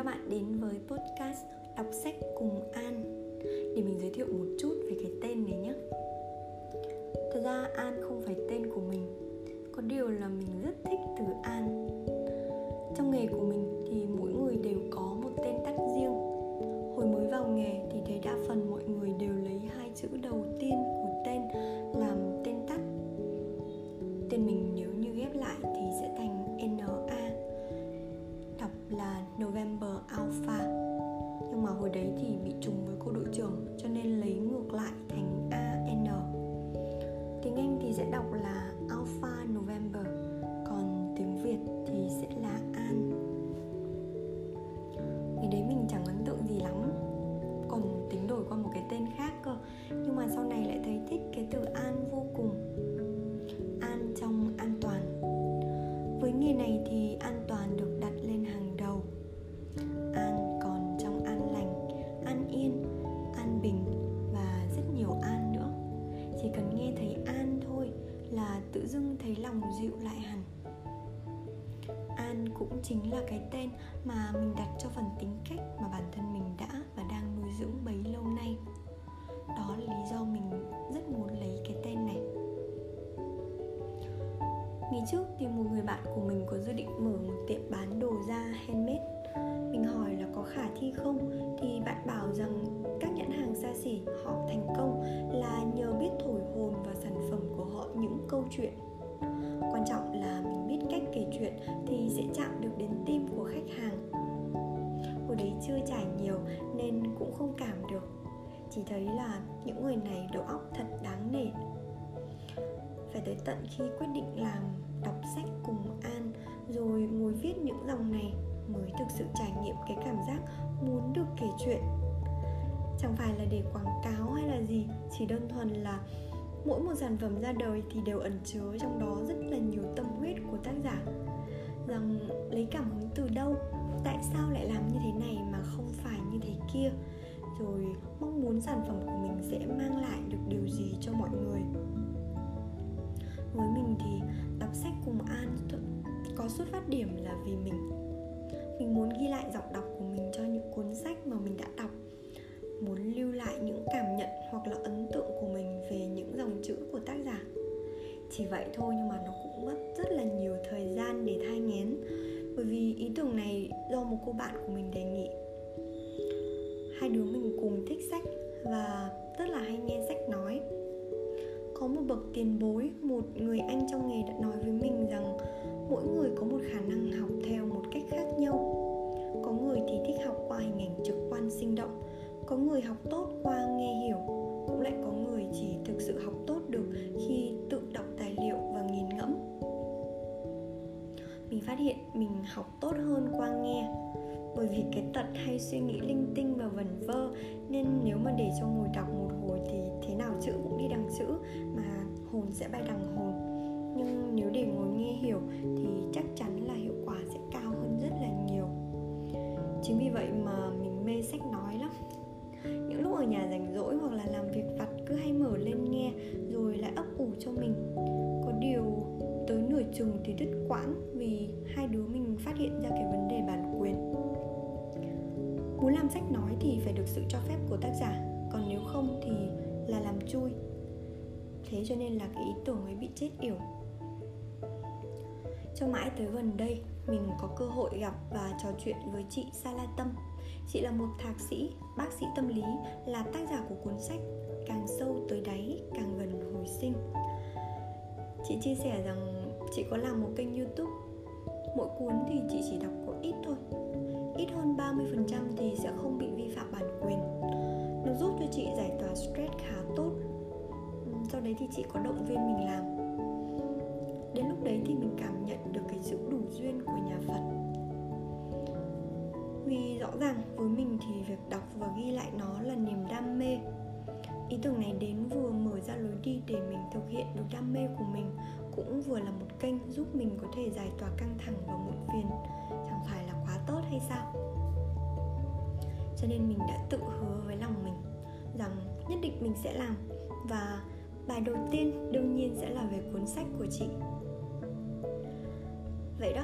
các bạn đến với podcast Đọc sách cùng An. Để mình giới thiệu một chút về cái tên này nhé. Thật ra An không phải tên của mình, Có điều là mình rất thích từ An. Trong nghề của mình thì mỗi người đều có một tên tắt riêng. Hồi mới vào nghề thì thấy đa phần mọi người đều lấy hai chữ đầu tiên của tên qua một cái tên khác cơ. Nhưng mà sau này lại thấy thích cái từ An vô cùng. An trong an toàn. Với nghề này thì an toàn được đặt lên hàng đầu. An còn trong an lành, an yên, an bình và rất nhiều an nữa. Chỉ cần nghe thấy an thôi là tự dưng thấy lòng dịu lại hẳn. An cũng chính là cái tên mà mình đặt cho phần tính cách mà bản thân mình đã và đang nuôi dưỡng bấy lâu. Đó là lý do mình rất muốn lấy cái tên này. Ngày trước thì một người bạn của mình có dự định mở một tiệm bán đồ da handmade. Mình hỏi là có khả thi không? Thì bạn bảo rằng các nhãn hàng xa xỉ họ thành công là nhờ biết thổi hồn vào sản phẩm của họ những câu chuyện. Quan trọng là mình biết cách kể chuyện thì sẽ chạm được đến tim của khách hàng. Hồi đấy chưa trải nhiều nên cũng không cảm chỉ thấy là những người này đầu óc thật đáng nể. Phải tới tận khi quyết định làm, đọc sách cùng An, rồi ngồi viết những dòng này mới thực sự trải nghiệm cái cảm giác muốn được kể chuyện. Chẳng phải là để quảng cáo hay là gì, chỉ đơn thuần là mỗi một sản phẩm ra đời thì đều ẩn chứa trong đó rất là nhiều tâm huyết của tác giả. Rằng lấy cảm hứng từ đâu, tại sao lại làm như thế này mà không phải như thế kia? Rồi mong muốn sản phẩm của mình sẽ mang lại được điều gì cho mọi người. Với mình thì đọc sách cùng an có xuất phát điểm là vì mình. Mình muốn ghi lại giọng đọc của mình cho những cuốn sách mà mình đã đọc. Muốn lưu lại những cảm nhận hoặc là ấn tượng của mình về những dòng chữ của tác giả. Chỉ vậy thôi nhưng mà nó cũng mất rất là nhiều thời gian để thai nghén bởi vì ý tưởng này do một cô bạn của mình đề nghị hai đứa mình cùng thích sách và rất là hay nghe sách nói. Có một bậc tiền bối, một người anh trong nghề đã nói với mình rằng mỗi người có một khả năng học theo một cách khác nhau. Có người thì thích học qua hình ảnh trực quan sinh động, có người học tốt qua nghe hiểu, cũng lại có người chỉ thực sự học tốt được khi tự đọc tài liệu và nghiền ngẫm. Mình phát hiện mình học tốt hơn qua nghe bởi vì cái tật hay suy nghĩ linh tinh và vẩn vơ, nên nếu mà để cho ngồi đọc một hồi thì thế nào chữ cũng đi đằng chữ mà hồn sẽ bay đằng hồn. Nhưng nếu để ngồi nghe hiểu thì chắc chắn là hiệu quả sẽ cao hơn rất là nhiều. Chính vì vậy mà mình mê sách nói lắm. Những lúc ở nhà rảnh rỗi hoặc là làm việc vặt cứ hay mở lên nghe rồi lại ấp ủ cho mình. Có điều tới nửa chừng thì đứt quãng vì hai đứa mình phát hiện ra cái vấn muốn làm sách nói thì phải được sự cho phép của tác giả. Còn nếu không thì là làm chui. Thế cho nên là cái ý tưởng ấy bị chết yểu. Cho mãi tới gần đây mình có cơ hội gặp và trò chuyện với chị Sa La Tâm. Chị là một thạc sĩ, bác sĩ tâm lý, là tác giả của cuốn sách Càng sâu tới đáy, càng gần hồi sinh. Chị chia sẻ rằng chị có làm một kênh youtube. Mỗi cuốn thì chị chỉ đọc có ít thôi. Ít hơn 30% thì sẽ không bị vi phạm bản quyền. Nó giúp cho chị giải tỏa stress khá tốt. Ừ, sau đấy thì chị có động viên mình làm. Đến lúc đấy thì mình cảm nhận được cái sự đủ duyên của nhà Phật. Vì rõ ràng với mình thì việc đọc và ghi lại nó là niềm đam mê ý tưởng này đến vừa mở ra lối đi để mình thực hiện được đam mê của mình, cũng vừa là một kênh giúp mình có thể giải tỏa căng thẳng và muộn phiền. Chẳng phải là quá tốt hay sao? Cho nên mình đã tự hứa với lòng mình rằng nhất định mình sẽ làm, và bài đầu tiên đương nhiên sẽ là về cuốn sách của chị. Vậy đó,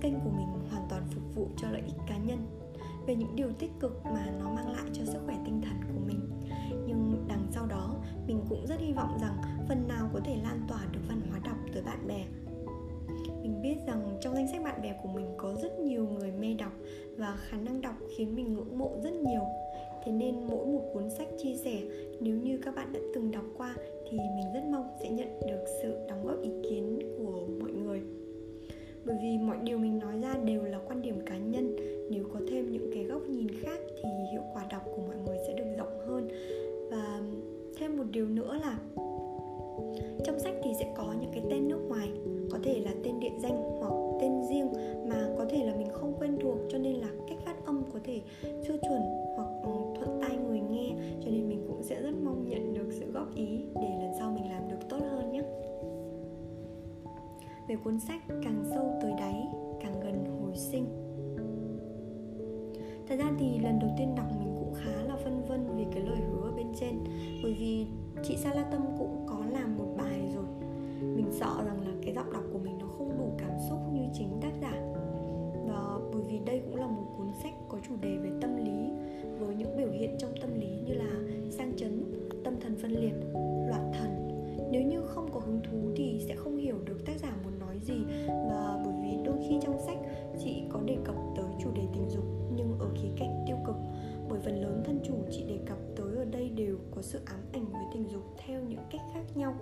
kênh của mình hoàn toàn phục vụ cho lợi ích cá nhân, về những điều tích cực mà nó mang lại cho sức khỏe tinh thần của mình mình cũng rất hy vọng rằng phần nào có thể lan tỏa được văn hóa đọc tới bạn bè. Mình biết rằng trong danh sách bạn bè của mình có rất nhiều người mê đọc và khả năng đọc khiến mình ngưỡng mộ rất nhiều. Thế nên mỗi một cuốn sách chia sẻ, nếu như các bạn đã từng đọc qua thì mình rất mong sẽ nhận được sự đóng góp ý kiến của mọi người. Bởi vì mọi điều mình nói ra đều là quan điểm cá nhân. Nếu có thêm những cái góc nhìn khác thì hiệu quả đọc của mọi người sẽ được rộng hơn. Và thêm một điều nữa là trong sách thì sẽ có những cái tên nước ngoài, có thể là tên địa danh hoặc tên riêng mà có thể là mình không quen thuộc cho nên là cách phát âm có thể chưa chuẩn hoặc ừ, thuận tai người nghe cho nên mình cũng sẽ rất mong nhận được sự góp ý để lần sau mình làm được tốt hơn nhé. Về cuốn sách càng sâu tới đáy, càng gần hồi sinh. Thật ra thì lần đầu tiên đọc mình cũng khá là phân vân vì cái lời hứa bên trên. Bởi vì chị sa la tâm cũng có làm một bài rồi. Mình sợ rằng là cái giọng đọc của mình nó không đủ cảm xúc như chính tác giả. Và bởi vì đây cũng là một cuốn sách có chủ đề về tâm lý, với những biểu hiện trong tâm lý như là sang chấn, tâm thần phân liệt, loạn thần. Nếu như không có hứng thú thì sẽ không hiểu được tác giả muốn nói gì. Và bởi vì đôi khi trong sách, chị có đề cập tới chủ đề tình sự ám ảnh với tình dục theo những cách khác nhau.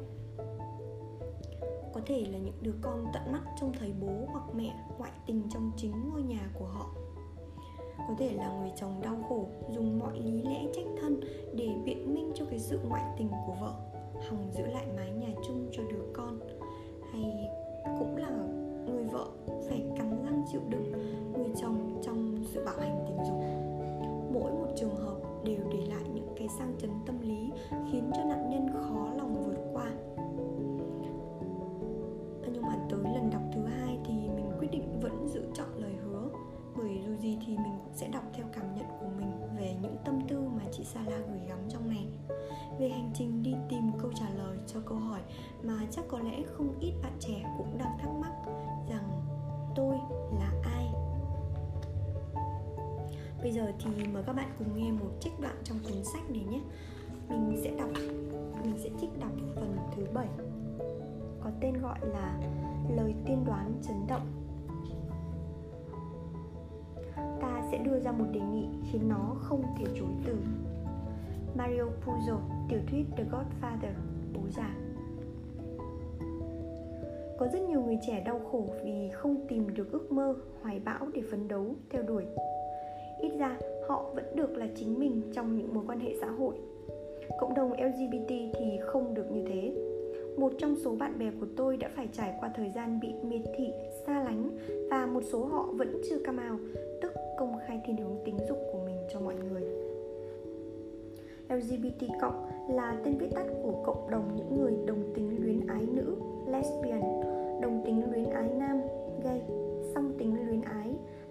Có thể là những đứa con tận mắt trông thấy bố hoặc mẹ ngoại tình trong chính ngôi nhà của họ. Có thể là người chồng đau khổ, dùng mọi lý lẽ trách thân để biện minh cho cái sự ngoại tình của vợ, hòng giữ lại mái nhà chung cho đứa con. Hay cũng là người vợ phải cắn răng chịu đựng người chồng trong sự bạo hành tình dục. Mỗi một trường hợp đều để lại những cái sang chấn tâm lý khiến cho nạn nhân khó lòng vượt qua. Bây giờ thì mời các bạn cùng nghe một trích đoạn trong cuốn sách này nhé. Mình sẽ đọc mình sẽ trích đọc phần thứ bảy. Có tên gọi là lời tiên đoán chấn động. Ta sẽ đưa ra một đề nghị khiến nó không thể chối từ. Mario Puzo, tiểu thuyết The Godfather, bố già. Có rất nhiều người trẻ đau khổ vì không tìm được ước mơ, hoài bão để phấn đấu, theo đuổi. Ít ra họ vẫn được là chính mình trong những mối quan hệ xã hội. Cộng đồng LGBT thì không được như thế. Một trong số bạn bè của tôi đã phải trải qua thời gian bị miệt thị, xa lánh và một số họ vẫn chưa cam ao tức công khai thiên hướng tính dục của mình cho mọi người. LGBT cộng là tên viết tắt của cộng đồng những người đồng tính luyến ái nữ, lesbian, đồng tính luyến ái nam, gay, song tính luyến ái,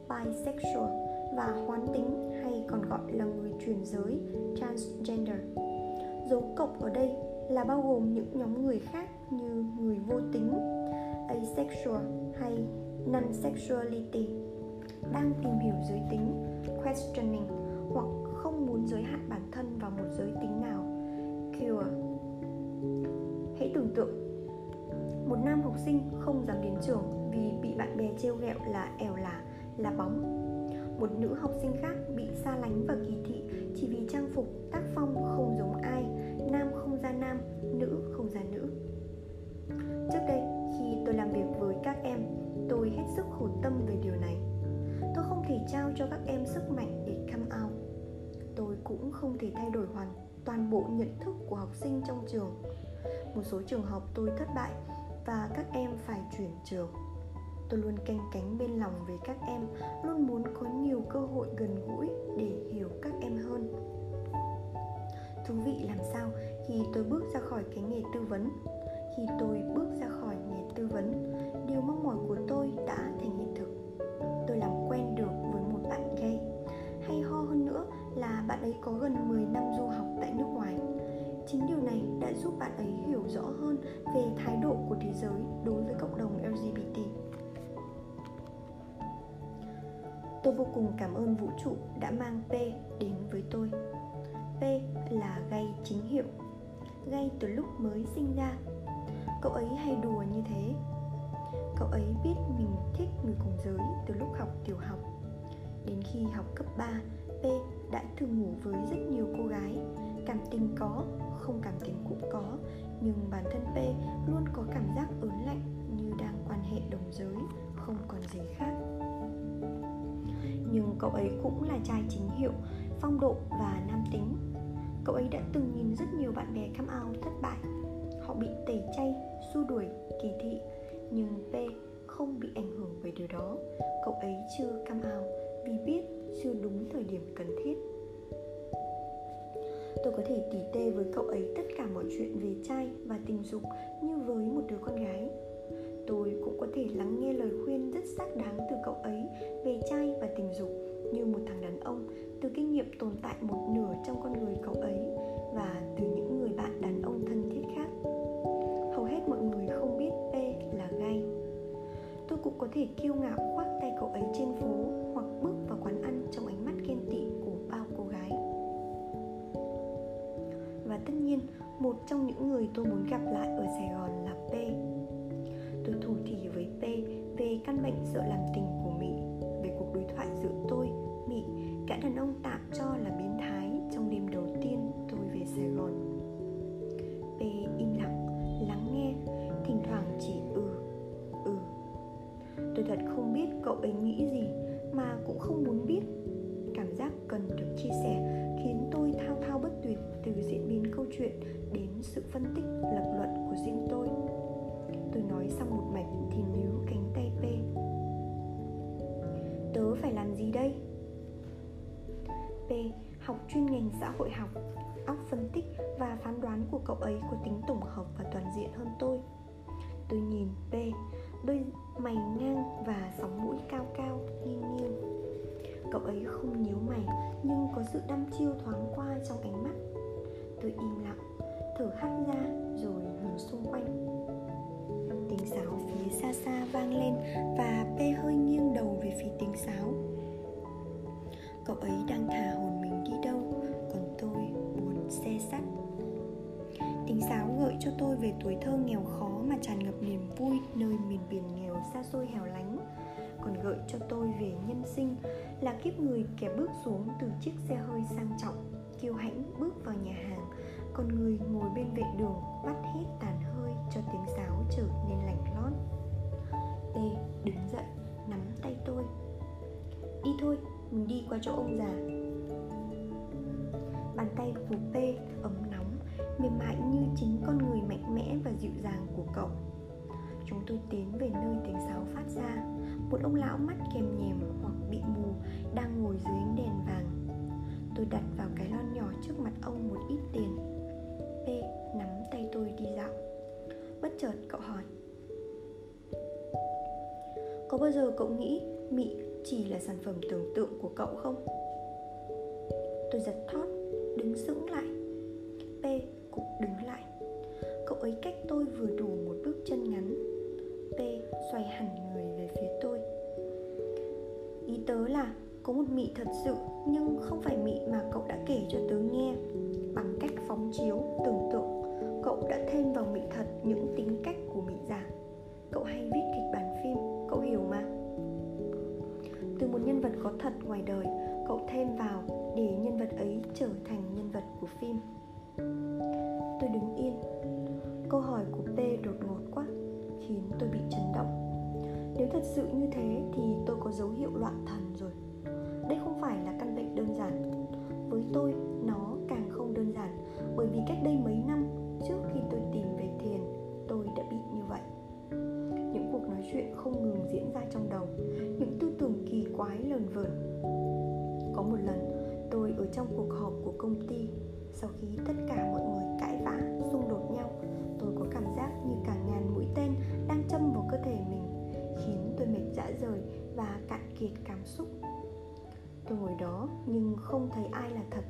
bisexual và hoán tính hay còn gọi là người chuyển giới, transgender. Dấu cộng ở đây là bao gồm những nhóm người khác như người vô tính, asexual hay non-sexuality, đang tìm hiểu giới tính, questioning hoặc không muốn giới hạn bản thân vào một giới tính nào, cure. Hãy tưởng tượng một nam học sinh không dám đến trường vì bị bạn bè trêu ghẹo là ẻo lả, là bóng một nữ học sinh khác bị xa lánh và kỳ thị chỉ vì trang phục tác phong không giống ai, nam không ra nam, nữ không ra nữ. Trước đây, khi tôi làm việc với các em, tôi hết sức khổ tâm về điều này. Tôi không thể trao cho các em sức mạnh để come out. Tôi cũng không thể thay đổi hoàn toàn bộ nhận thức của học sinh trong trường. Một số trường học tôi thất bại và các em phải chuyển trường. Tôi luôn canh cánh bên lòng về các em, luôn muốn có nhiều cơ hội gần gũi để hiểu các em hơn. Thú vị làm sao khi tôi bước ra khỏi cái nghề tư vấn? Khi tôi bước ra khỏi nghề tư vấn, điều mong mỏi của tôi đã thành hiện thực. Tôi làm quen được với một bạn gay. Hay ho hơn nữa là bạn ấy có gần 10 năm du học tại nước ngoài. Chính điều này đã giúp bạn ấy hiểu rõ hơn về thái độ của thế giới đối với cộng đồng lgbt Tôi vô cùng cảm ơn vũ trụ đã mang P đến với tôi. P là gay chính hiệu, gay từ lúc mới sinh ra. Cậu ấy hay đùa như thế. Cậu ấy biết mình thích người cùng giới từ lúc học tiểu học. Đến khi học cấp 3, P đã thường ngủ với rất nhiều cô gái. Cảm tình có, không cảm tình cũng có, nhưng bản thân P luôn có cảm giác ớn lạnh như đang quan hệ đồng giới, không còn gì khác cậu ấy cũng là trai chính hiệu, phong độ và nam tính. Cậu ấy đã từng nhìn rất nhiều bạn bè come out thất bại. Họ bị tẩy chay, xua đuổi, kỳ thị, nhưng p không bị ảnh hưởng bởi điều đó. Cậu ấy chưa come out vì biết chưa đúng thời điểm cần thiết. Tôi có thể tỉ tê với cậu ấy tất cả mọi chuyện về trai và tình dục như với một đứa con gái. Tôi cũng có thể lắng nghe lời khuyên rất xác đáng từ cậu ấy về trai và tình dục như một thằng đàn ông, từ kinh nghiệm tồn tại một nửa trong con người cậu ấy và từ những người bạn đàn ông thân thiết khác. Hầu hết mọi người không biết p là gay tôi cũng có thể kiêu ngạo khoác tay cậu ấy trên phố hoặc bước vào quán ăn trong ánh mắt ghen tị của bao cô gái. Và tất nhiên, một trong những người tôi muốn gặp lại ở sài gòn là p. Tôi thủ thỉ với P về căn bệnh sợ làm cậu ấy đang thả hồn mình đi đâu? Còn tôi buồn xe sắt. Tiếng sáo gợi cho tôi về tuổi thơ nghèo khó mà tràn ngập niềm vui nơi miền biển nghèo xa xôi hẻo lánh. Còn gợi cho tôi về nhân sinh là kiếp người kẻ bước xuống từ chiếc xe hơi sang trọng, kiêu hãnh bước vào nhà hàng. Còn người ngồi bên vệ đường bắt hết tàn hơi cho tiếng sáo trở nên lành lót. T đứng dậy mình đi qua chỗ ông già. Bàn tay của P ấm nóng, Mềm mại như chính con người mạnh mẽ và dịu dàng của cậu. Chúng tôi tiến về nơi tiếng sáo phát ra. Một ông lão mắt kèm nhèm hoặc bị mù Đang ngồi dưới ánh đèn vàng. Tôi đặt vào cái lon nhỏ trước mặt ông một ít tiền. P, nắm tay tôi đi dạo. Bất chợt cậu hỏi. Có bao giờ cậu nghĩ Mị chỉ là sản phẩm tưởng tượng của cậu không? Tôi giật thót, đứng sững lại. P cũng đứng lại. Cậu ấy cách tôi vừa đủ một bước chân ngắn. P xoay hẳn người về phía tôi. Ý tớ là có một mị thật sự Nhưng không phải mị mà cậu đã kể cho tớ nghe. Bằng cách phóng chiếu, tưởng tượng cậu đã thêm vào mị thật những tính cách của mị giả. Cậu hay viết kịch bản nhân vật có thật ngoài đời, cậu thêm vào để nhân vật ấy trở thành nhân vật của phim. Tôi đứng yên. Câu hỏi của p đột ngột quá, khiến tôi bị chấn động. Nếu thật sự như thế thì tôi có dấu hiệu loạn thần rồi. Đây không phải là căn bệnh đơn giản. Với tôi cảm xúc. Tôi ngồi đó nhưng không thấy ai là thật.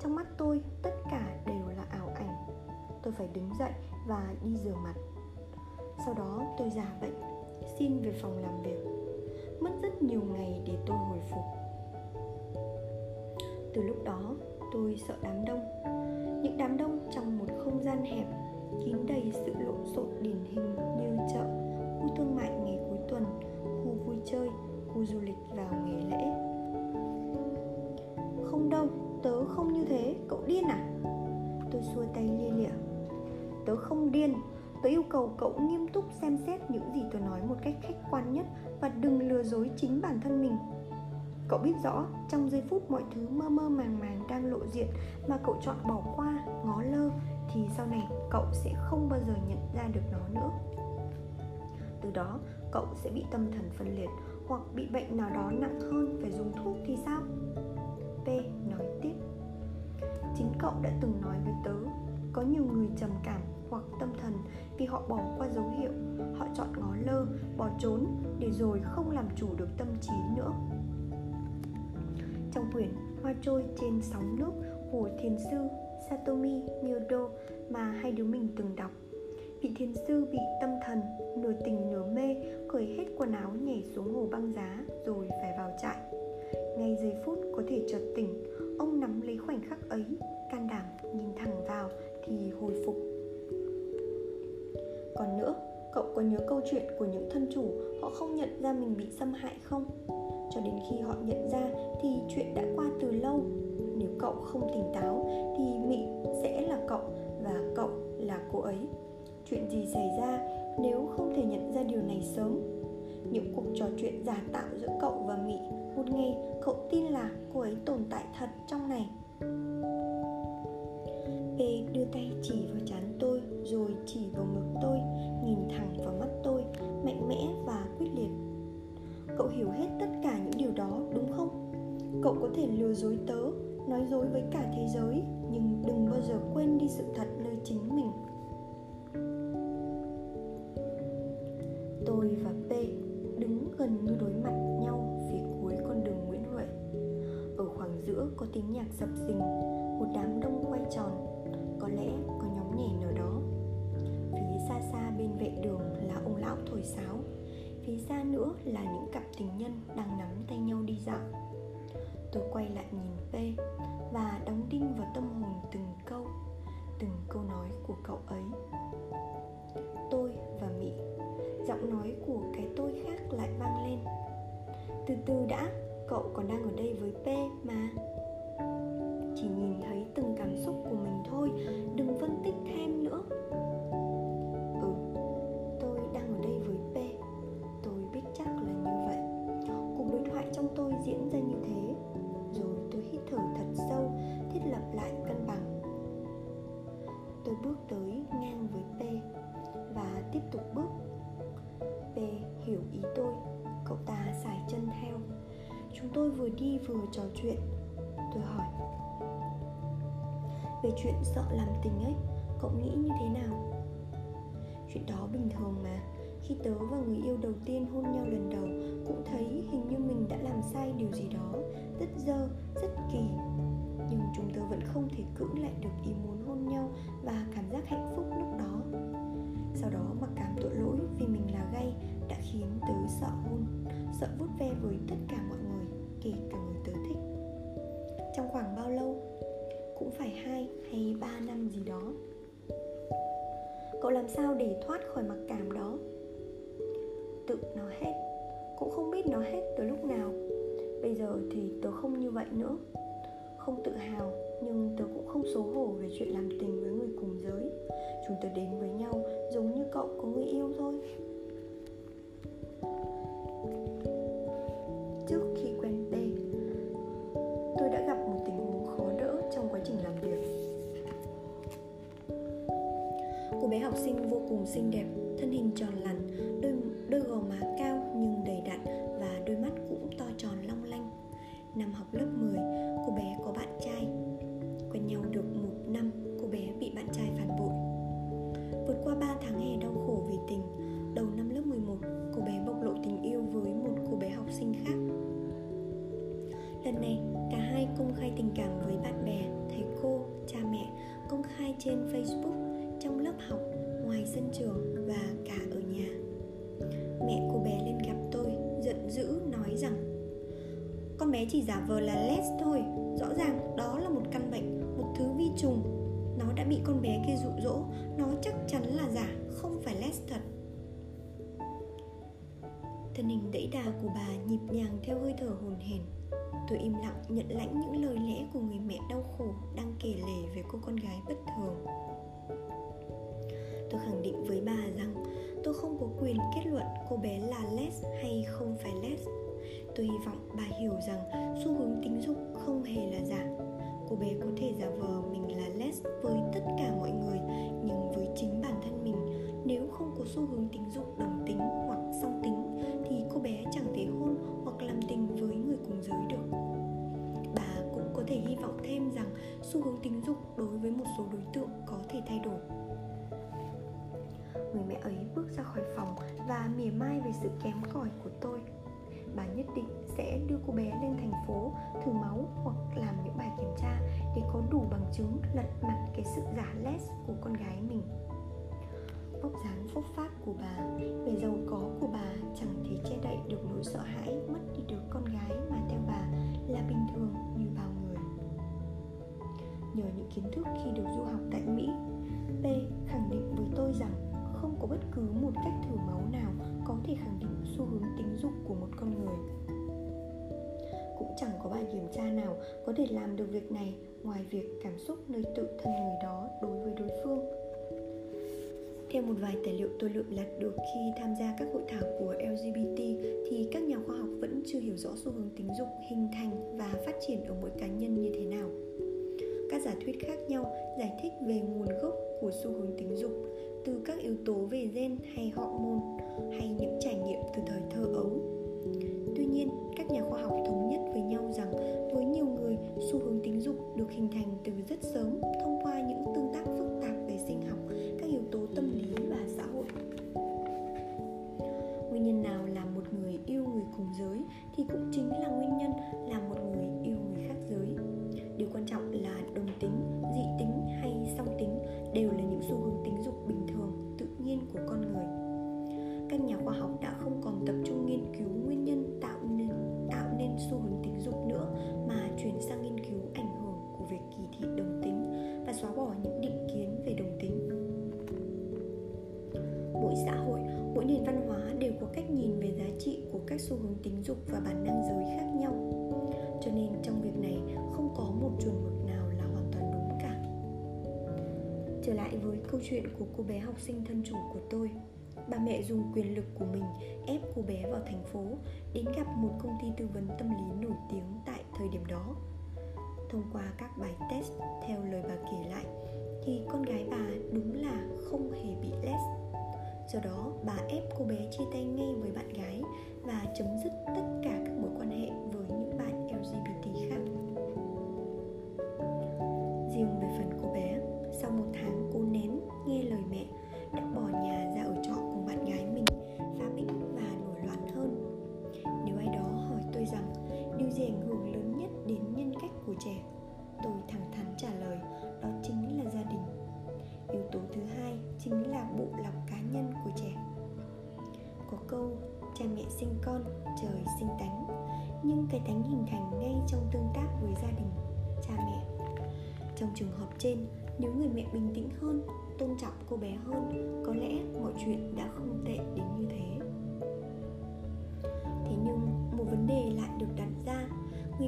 Trong mắt tôi, tất cả đều là ảo ảnh. Tôi phải đứng dậy và đi rửa mặt. Sau đó tôi giả bệnh, xin về phòng làm việc. Mất rất nhiều ngày để tôi hồi phục. Từ lúc đó, tôi sợ đám đông. Những đám đông trong một không gian hẹp kín đầy sự lộn xộn điển hình như chợ, khu thương mại ngày cuối tuần, khu vui chơi khu du lịch vào ngày lễ. Không đâu, tớ không như thế, cậu điên à? Tôi xua tay lia lịa. Tớ không điên, tớ yêu cầu cậu nghiêm túc xem xét những gì tôi nói một cách khách quan nhất và đừng lừa dối chính bản thân mình. Cậu biết rõ, trong giây phút mọi thứ mơ mơ màng màng đang lộ diện mà cậu chọn bỏ qua, ngó lơ, thì sau này cậu sẽ không bao giờ nhận ra được nó nữa. Từ đó, cậu sẽ bị tâm thần phân liệt hoặc bị bệnh nào đó nặng hơn phải dùng thuốc thì sao? P nói tiếp. Chính cậu đã từng nói với tớ, có nhiều người trầm cảm hoặc tâm thần vì họ bỏ qua dấu hiệu, họ chọn ngó lơ, bỏ trốn để rồi không làm chủ được tâm trí nữa. Trong quyển Hoa trôi trên sóng nước của thiền sư Satomi Nyodo mà hai đứa mình từng đọc vị thiền sư bị tâm thần, nửa tình nửa mê, cởi hết quần áo nhảy xuống hồ băng giá rồi phải vào trại. Ngay giây phút có thể chợt tỉnh, ông nắm lấy khoảnh khắc ấy, can đảm nhìn thẳng vào thì hồi phục. Còn nữa, cậu có nhớ câu chuyện của những thân chủ họ không nhận ra mình bị xâm hại không? Cho đến khi họ nhận ra thì chuyện đã qua từ lâu. Nếu cậu không tỉnh táo thì mị sẽ là cậu và cậu là cô ấy chuyện gì xảy ra nếu không thể nhận ra điều này sớm? Những cuộc trò chuyện giả tạo giữa cậu và mị một ngày cậu tin là cô ấy tồn tại thật trong này. Có tiếng nhạc dập dình, một đám đông quay tròn, có lẽ có nhóm nhảy nào đó. Phía xa xa bên vệ đường là ông lão thổi sáo, phía xa nữa là những cặp tình nhân đang nắm tay nhau đi dạo. Tôi quay lại nhìn p và đóng đinh vào tâm hồn từng câu từng câu nói của cậu ấy. Tôi và mỹ, giọng nói của cái tôi khác lại vang lên. Từ từ đã, cậu còn đang ở đây với p mà chỉ nhìn thấy từng cảm xúc của mình thôi, đừng phân tích thêm nữa. Ừ tôi đang ở đây với p. Tôi biết chắc là như vậy. Cuộc đối thoại trong tôi diễn ra như thế. Rồi tôi hít thở thật sâu, thiết lập lại cân bằng. Tôi bước tới ngang với p và tiếp tục bước. P hiểu ý tôi. Cậu ta xài chân theo. Chúng tôi vừa đi vừa trò chuyện. Tôi hỏi về chuyện sợ làm tình ấy, cậu nghĩ như thế nào? Chuyện đó bình thường mà. Khi tớ và người yêu đầu tiên hôn nhau lần đầu cũng thấy hình như mình đã làm sai điều gì đó, rất dơ, rất kỳ. Nhưng chúng tớ vẫn không thể cưỡng lại được ý muốn hôn nhau và cảm giác hạnh phúc lúc đó. Sau đó mặc cảm tội lỗi vì mình là gay đã khiến tớ sợ hôn, sợ vút ve với tất cả mọi người, kể cả người tớ thích. Trong khoảng bao lâu? Cũng phải hai hay ba năm gì đó. Cậu làm sao để thoát khỏi mặc cảm đó? Tự nó hết, cũng không biết nó hết từ lúc nào. Bây giờ thì tớ không như vậy nữa. Không tự hào, nhưng tớ cũng không xấu hổ về chuyện làm tình với người cùng giới. Chúng tớ đến với nhau giống như cậu có người yêu xinh đẹp dỗ chắc chắn là giả, không phải les thật. Thân hình đẫy đà của bà nhịp nhàng theo hơi thở hồn hển. Tôi im lặng nhận lãnh những lời lẽ của người mẹ đau khổ đang kể lể về cô con gái bất thường. Tôi khẳng định với bà rằng tôi không có quyền kết luận cô bé là les hay không phải les tôi hy vọng bà hiểu rằng xu hướng tính dục không hề là giả. Cô bé có thể giả vờ mình là les với tất cả xu hướng tính dục đồng tính hoặc song tính thì cô bé chẳng thể hôn hoặc làm tình với người cùng giới được. Bà cũng có thể hy vọng thêm rằng xu hướng tính dục đối với một số đối tượng có thể thay đổi. Người mẹ ấy bước ra khỏi phòng và mỉa mai về sự kém cỏi của tôi. Bà nhất định sẽ đưa cô bé lên thành phố thử máu hoặc làm những bài kiểm tra để có đủ bằng chứng lật mặt cái sự giả les của con gái mình vóc dáng phúc phát của bà. Vẻ giàu có của bà chẳng thể che đậy được nỗi sợ hãi mất đi đứa con gái mà theo bà là bình thường như bao người. Nhờ những kiến thức khi được du học tại mỹ, p khẳng định với tôi rằng không có bất cứ một cách thử máu nào có thể khẳng định xu hướng tính dục của một con người. Cũng chẳng có bài kiểm tra nào có thể làm được việc này ngoài việc cảm xúc nơi tự thân người đó đối với đối phương theo một vài tài liệu tôi lượm lặt được khi tham gia các hội thảo của LGBT thì các nhà khoa học vẫn chưa hiểu rõ xu hướng tính dục hình thành và phát triển ở mỗi cá nhân như thế nào. Các giả thuyết khác nhau giải thích về nguồn gốc của xu hướng tính dục từ các yếu tố về gen hay hormone hay những trải nghiệm từ thời thơ ấu. Tuy nhiên, các nhà khoa học thống nhất với nhau rằng với nhiều người, xu hướng tính dục được hình thành từ rất sớm chuyện của cô bé học sinh thân chủ của tôi. Bà mẹ dùng quyền lực của mình ép cô bé vào thành phố đến gặp một công ty tư vấn tâm lý nổi tiếng tại thời điểm đó. Thông qua các bài test theo lời bà kể lại, thì con gái bà đúng là không hề bị les do đó, bà ép cô bé chia tay ngay với bạn gái và chấm dứt tất cả các mối quan hệ với những bạn lgbt khác.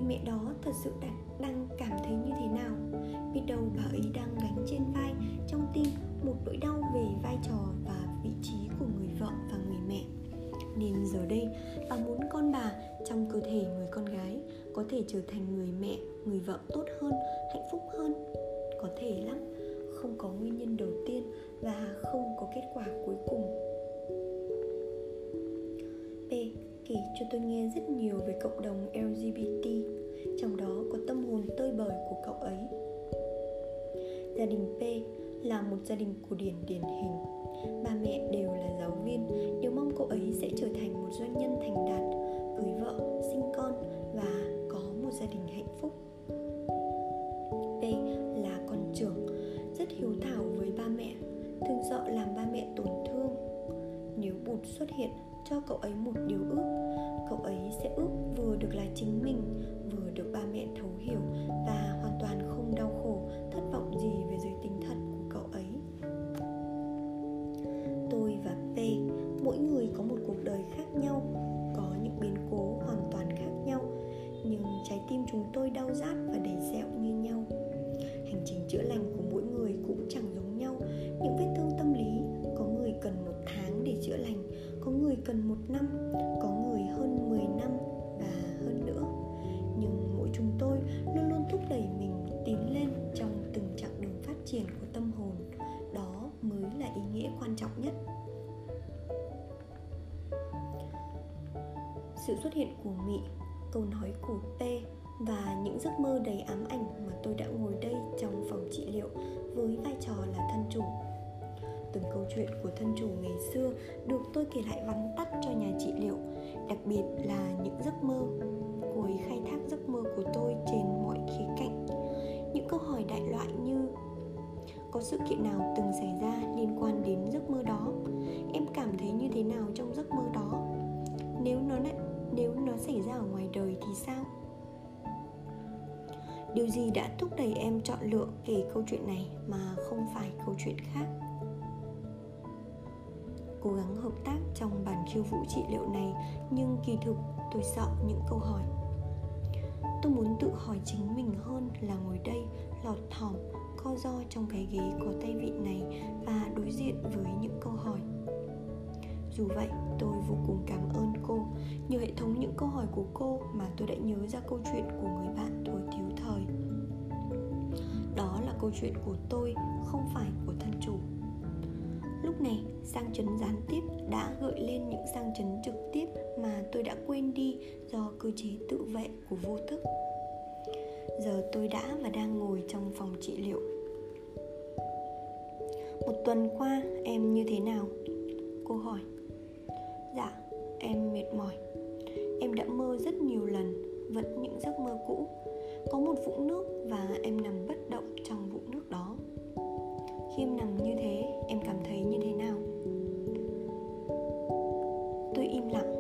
Mẹ đó thật sự đang, đang cảm thấy như thế nào? Biết đâu bà ấy đang gánh trên vai trong tim một nỗi đau về vai trò và vị trí của người vợ và người mẹ. Nên giờ đây bà muốn con bà trong cơ thể người con gái có thể trở thành người mẹ người vợ tốt hơn hạnh phúc hơn. Có thể lắm không có nguyên nhân đầu tiên và không có kết quả cuối cùng. Kể cho tôi nghe rất nhiều về cộng đồng lgbt trong đó có tâm hồn tơi bời của cậu ấy. Gia đình p là một gia đình cổ điển điển hình. Ba mẹ đều là giáo viên, đều mong cậu ấy sẽ trở thành một doanh nhân thành đạt, cưới vợ, sinh con và có một gia đình hạnh phúc. P là con trưởng, rất hiếu thảo với ba mẹ, thường sợ làm ba mẹ tổn thương. Nếu bột xuất hiện cho cậu ấy một điều ước. Cậu ấy sẽ ước vừa được là chính mình, vừa được ba mẹ thấu hiểu và hoàn toàn không đau khổ, thất vọng gì về giới tính thật của cậu ấy. Tôi và p, mỗi người có một cuộc đời khác nhau, có những biến cố hoàn toàn khác nhau, nhưng trái tim chúng tôi đau rát và đầy sẹo như nhau. Hành trình chữa lành câu nói của p và những giấc mơ đầy ám ảnh mà tôi đã ngồi đây trong phòng trị liệu với vai trò là thân chủ. Từng câu chuyện của thân chủ ngày xưa được tôi kể lại vắn tắt cho nhà trị liệu, đặc biệt là những giấc mơ cô ấy khai thác giấc mơ của tôi trên mọi khía cạnh. Những câu hỏi đại loại như, có sự kiện nào từng xảy ra liên quan đến giấc mơ đó? Em cảm thấy như thế nào trong giấc mơ đó? Nếu nó lại nếu nó xảy ra ở ngoài đời thì sao? Điều gì đã thúc đẩy em chọn lựa kể câu chuyện này mà không phải câu chuyện khác? Cố gắng hợp tác trong bản khiêu vũ trị liệu này, nhưng kỳ thực tôi sợ những câu hỏi. Tôi muốn tự hỏi chính mình hơn là ngồi đây, lọt thỏm, co do trong cái ghế có tay vịn này và đối diện với những câu hỏi. Dù vậy tôi vô cùng cảm ơn cô. Nhờ hệ thống những câu hỏi của cô mà tôi đã nhớ ra câu chuyện của người bạn tuổi thiếu thời. Đó là câu chuyện của tôi, không phải của thân chủ. Lúc này, sang chấn gián tiếp đã gợi lên những sang chấn trực tiếp mà tôi đã quên đi do cơ chế tự vệ của vô thức. Giờ tôi đã và đang ngồi trong phòng trị liệu. Một tuần qua, em như thế nào? Cô hỏi mỏi. Em đã mơ rất nhiều lần, vẫn những giấc mơ cũ. Có một vũng nước và em nằm bất động trong vũng nước đó. Khi em nằm như thế, em cảm thấy như thế nào? Tôi im lặng.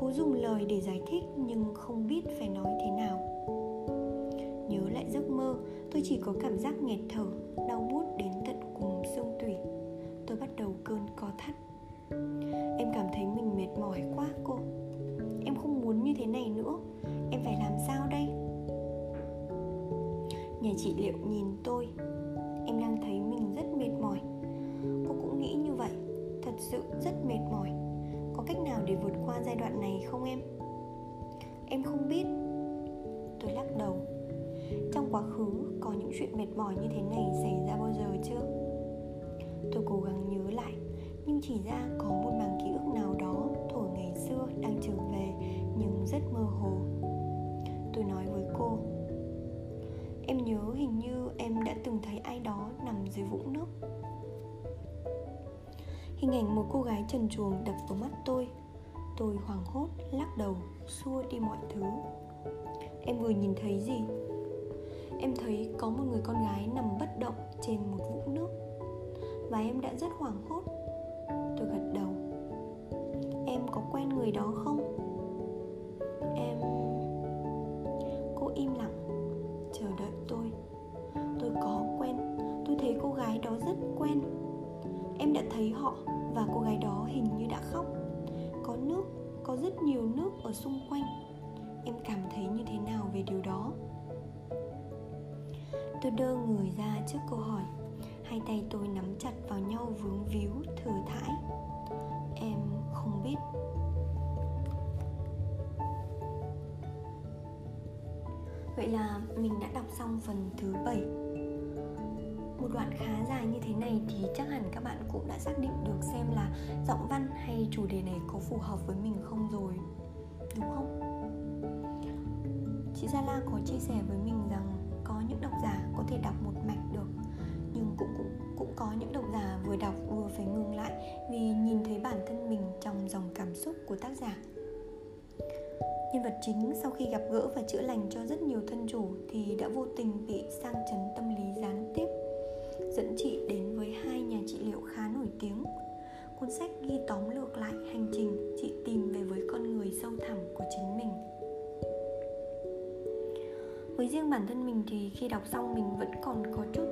Cố dùng lời để giải thích nhưng không biết phải nói thế nào. Nhớ lại giấc mơ, tôi chỉ có cảm giác nghẹt thở, đau bút đến tận cùng xương tủy. Tôi bắt đầu cơn co thắt mệt mỏi quá cô. Em không muốn như thế này nữa. Em phải làm sao đây? Nhà chị liệu nhìn tôi. Em đang thấy mình rất mệt mỏi. Cô cũng nghĩ như vậy. Thật sự rất mệt mỏi. Có cách nào để vượt qua giai đoạn này không em? Em không biết. Tôi lắc đầu. Trong quá khứ, có những chuyện mệt mỏi như thế này xảy ra bao giờ chưa? Tôi cố gắng nhớ lại nhưng chỉ ra có một mảng ký ức nào đó thổi ngày xưa đang trở về, nhưng rất mơ hồ. Tôi nói với cô, em nhớ hình như em đã từng thấy ai đó nằm dưới vũng nước. Hình ảnh một cô gái trần truồng đập vào mắt tôi. Tôi hoảng hốt, lắc đầu, xua đi mọi thứ. Em vừa nhìn thấy gì? Em thấy có một người con gái nằm bất động trên một vũng nước. Và em đã rất hoảng hốt rồi gật đầu. Em có quen người đó không? Em cô im lặng, chờ đợi tôi. Tôi có quen, tôi thấy cô gái đó rất quen. Em đã thấy họ và cô gái đó hình như đã khóc. Có nước, có rất nhiều nước ở xung quanh. Em cảm thấy như thế nào về điều đó? Tôi đơ người ra trước câu hỏi. Hai tay tôi nắm chặt vào nhau vướng víu thừa thãi. Vậy là mình đã đọc xong phần thứ 7 Một đoạn khá dài như thế này thì chắc hẳn các bạn cũng đã xác định được xem là giọng văn hay chủ đề này có phù hợp với mình không rồi, Đúng không? Chị Gia La có chia sẻ với mình rằng có những độc giả có thể đọc một mạch được, nhưng cũng cũng cũng có những độc giả vừa đọc vừa phải ngừng lại vì nhìn thấy bản thân mình trong dòng cảm xúc của tác giả nhân vật chính sau khi gặp gỡ và chữa lành cho rất nhiều thân thì đã vô tình bị sang chấn tâm lý gián tiếp, dẫn chị đến với hai nhà trị liệu khá nổi tiếng. Cuốn sách ghi tóm lược lại hành trình chị tìm về với con người sâu thẳm của chính mình. Với riêng bản thân mình thì khi đọc xong mình vẫn còn có chút